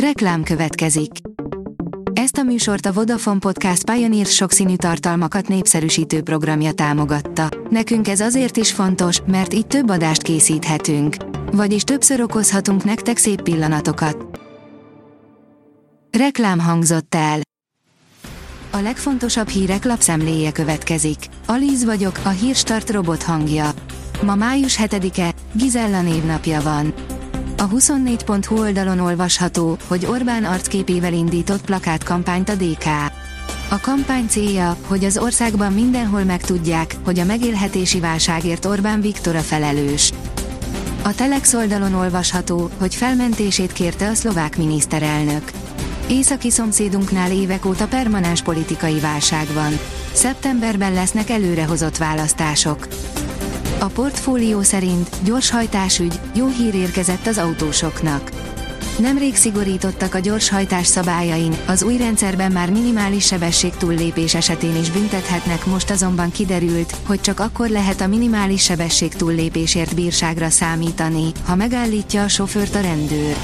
Reklám következik. Ezt a műsort a Vodafone Podcast Pioneer sokszínű tartalmakat népszerűsítő programja támogatta. Nekünk ez azért is fontos, mert így több adást készíthetünk. Vagyis többször okozhatunk nektek szép pillanatokat. Reklám hangzott el. A legfontosabb hírek lapszemléje következik. Alíz vagyok, a hírstart robot hangja. Ma május 7-e, Gizella névnapja van. A 24.hu oldalon olvasható, hogy Orbán arcképével indított plakátkampányt a DK. A kampány célja, hogy az országban mindenhol megtudják, hogy a megélhetési válságért Orbán Viktor a felelős. A Telex oldalon olvasható, hogy felmentését kérte a szlovák miniszterelnök. Északi szomszédunknál évek óta permanens politikai válság van. Szeptemberben lesznek előrehozott választások. A portfólió szerint gyorshajtásügy, jó hír érkezett az autósoknak. Nemrég szigorítottak a gyorshajtás szabályain, az új rendszerben már minimális sebesség túllépés esetén is büntethetnek, most azonban kiderült, hogy csak akkor lehet a minimális sebesség túllépésért bírságra számítani, ha megállítja a sofőrt a rendőr.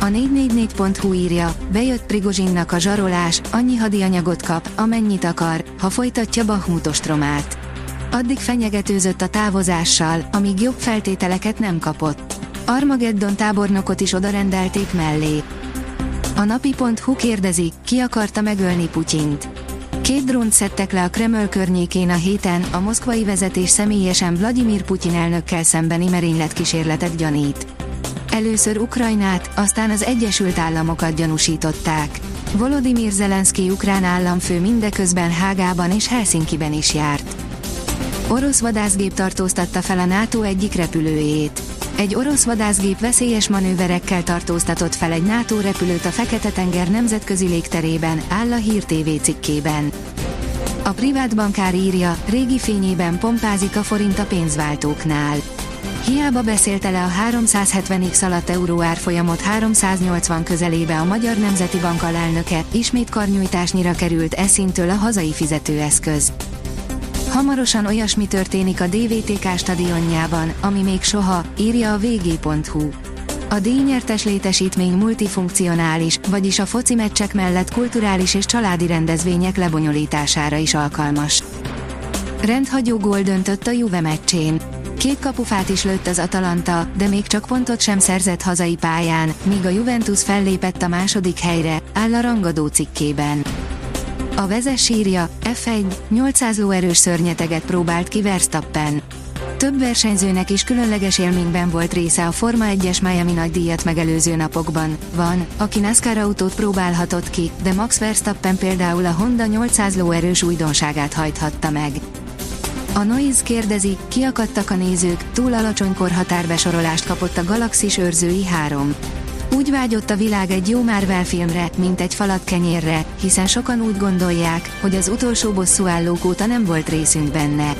A 444.hu írja, bejött Prigozsinnak a zsarolás, annyi hadianyagot kap, amennyit akar, ha folytatja Bahmutostromát. Addig fenyegetőzött a távozással, amíg jobb feltételeket nem kapott. Armageddon tábornokot is odarendelték mellé. A napi.hu kérdezi, ki akarta megölni Putyint. Két drónt szedtek le a Kreml környékén a héten, a moszkvai vezetés személyesen Vladimir Putyin elnökkel szembeni merényletkísérletet gyanít. Először Ukrajnát, aztán az Egyesült Államokat gyanúsították. Volodymyr Zelenszky ukrán államfő mindeközben Hágában és Helsinkiben is járt. Orosz vadászgép tartóztatta fel a NATO egyik repülőjét. Egy orosz vadászgép veszélyes manőverekkel tartóztatott fel egy NATO repülőt a Fekete-tenger nemzetközi légterében, áll a Hír TV cikkében. A privát bankár írja, régi fényében pompázik a forint a pénzváltóknál. Hiába beszélte le a 370x alatt euró árfolyamot 380 közelébe a Magyar Nemzeti Bank alelnöke, ismét karnyújtásnyira került eszintől a hazai fizetőeszköz. Hamarosan olyasmi történik a DVTK stadionjában, ami még soha, írja a vg.hu. A díjnyertes létesítmény multifunkcionális, vagyis a foci meccsek mellett kulturális és családi rendezvények lebonyolítására is alkalmas. Rendhagyó gól döntött a Juve meccsén. Két kapufát is lőtt az Atalanta, de még csak pontot sem szerzett hazai pályán, míg a Juventus fellépett a második helyre, áll a rangadó cikkében. A vezes írja, F1, 800 lóerős szörnyeteget próbált ki Verstappen. Több versenyzőnek is különleges élményben volt része a Forma 1-es Miami nagydíjat megelőző napokban. Van, aki NASCAR autót próbálhatott ki, de Max Verstappen például a Honda 800 lóerős újdonságát hajthatta meg. A Noise kérdezi, kiakadtak a nézők, túl alacsony korhatárbesorolást kapott a Galaxis őrzői 3. Úgy vágyott a világ egy jó Marvel filmre, mint egy falat kenyérre, hiszen sokan úgy gondolják, hogy az utolsó bosszúállók óta nem volt részünk benne.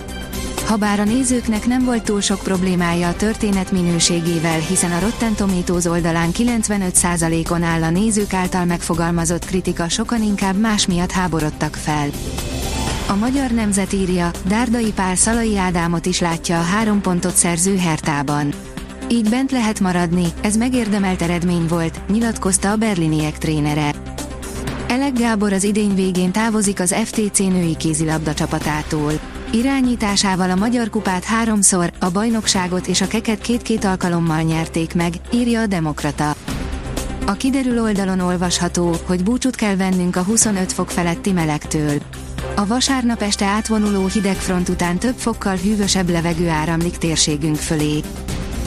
Habár a nézőknek nem volt túl sok problémája a történet minőségével, hiszen a Rotten Tomatoes oldalán 95%-on áll a nézők által megfogalmazott kritika, sokan inkább más miatt háborodtak fel. A magyar nemzet írja, Dárdai Pál Szalai Ádámot is látja a három pontot szerző Hertában. Így bent lehet maradni, ez megérdemelt eredmény volt, nyilatkozta a berliniek trénere. Elek Gábor az idény végén távozik az FTC női kézilabda csapatától. Irányításával a Magyar Kupát háromszor, a bajnokságot és a keket két-két alkalommal nyerték meg, írja a Demokrata. A kiderül oldalon olvasható, hogy búcsút kell vennünk a 25 fok feletti melegtől. A vasárnap este átvonuló hidegfront után több fokkal hűvösebb levegő áramlik térségünk fölé.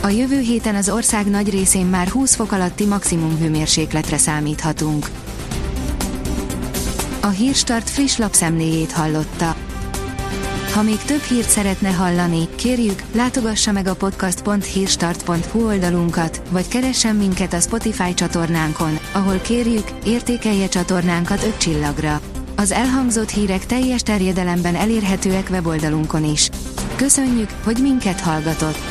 A jövő héten az ország nagy részén már 20 fok alatti maximum hőmérsékletre számíthatunk. A Hírstart friss lapszemléjét hallotta. Ha még több hírt szeretne hallani, kérjük, látogassa meg a podcast.hírstart.hu oldalunkat, vagy keressen minket a Spotify csatornánkon, ahol kérjük, értékelje csatornánkat 5 csillagra. Az elhangzott hírek teljes terjedelemben elérhetőek weboldalunkon is. Köszönjük, hogy minket hallgatott!